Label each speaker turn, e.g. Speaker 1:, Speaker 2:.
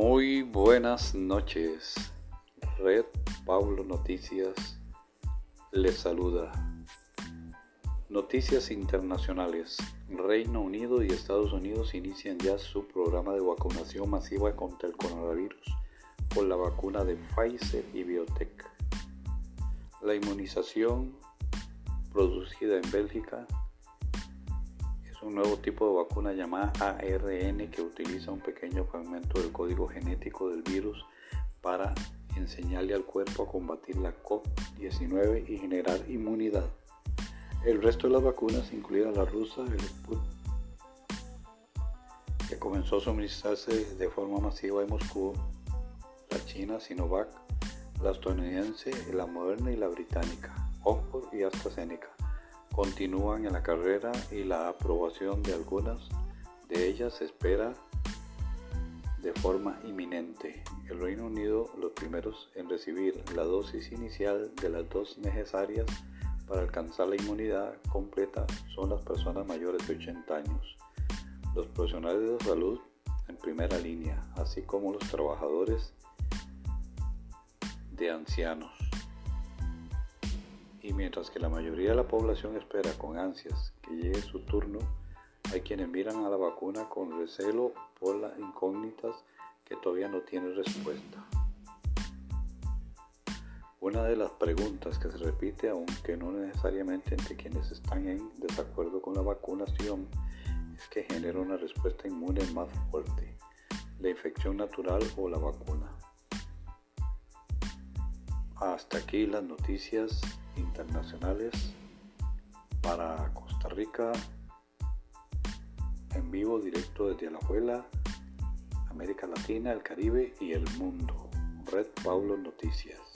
Speaker 1: Muy buenas noches. Red Pablo Noticias les saluda. Noticias internacionales. Reino Unido y Estados Unidos inician ya su programa de vacunación masiva contra el coronavirus con la vacuna de Pfizer y Biotech. La inmunización producida en Bélgica un nuevo tipo de vacuna llamada ARN que utiliza un pequeño fragmento del código genético del virus para enseñarle al cuerpo a combatir la COVID-19 y generar inmunidad. El resto de las vacunas, incluida la rusa, el Sputnik, que comenzó a suministrarse de forma masiva en Moscú, la china Sinovac, la estadounidense, la moderna y la británica, Oxford y AstraZeneca continúan en la carrera y la aprobación de algunas de ellas se espera de forma inminente. El Reino Unido, los primeros en recibir la dosis inicial de las dos necesarias para alcanzar la inmunidad completa son las personas mayores de 80 años, los profesionales de salud en primera línea, así como los trabajadores de ancianos mientras que la mayoría de la población espera con ansias que llegue su turno, hay quienes miran a la vacuna con recelo por las incógnitas que todavía no tienen respuesta. Una de las preguntas que se repite, aunque no necesariamente entre quienes están en desacuerdo con la vacunación, es que genera una respuesta inmune más fuerte, la infección natural o la vacuna. Hasta aquí las noticias internacionales para Costa Rica en vivo directo desde Alajuela, América Latina, el Caribe y el mundo. Red Pablo Noticias.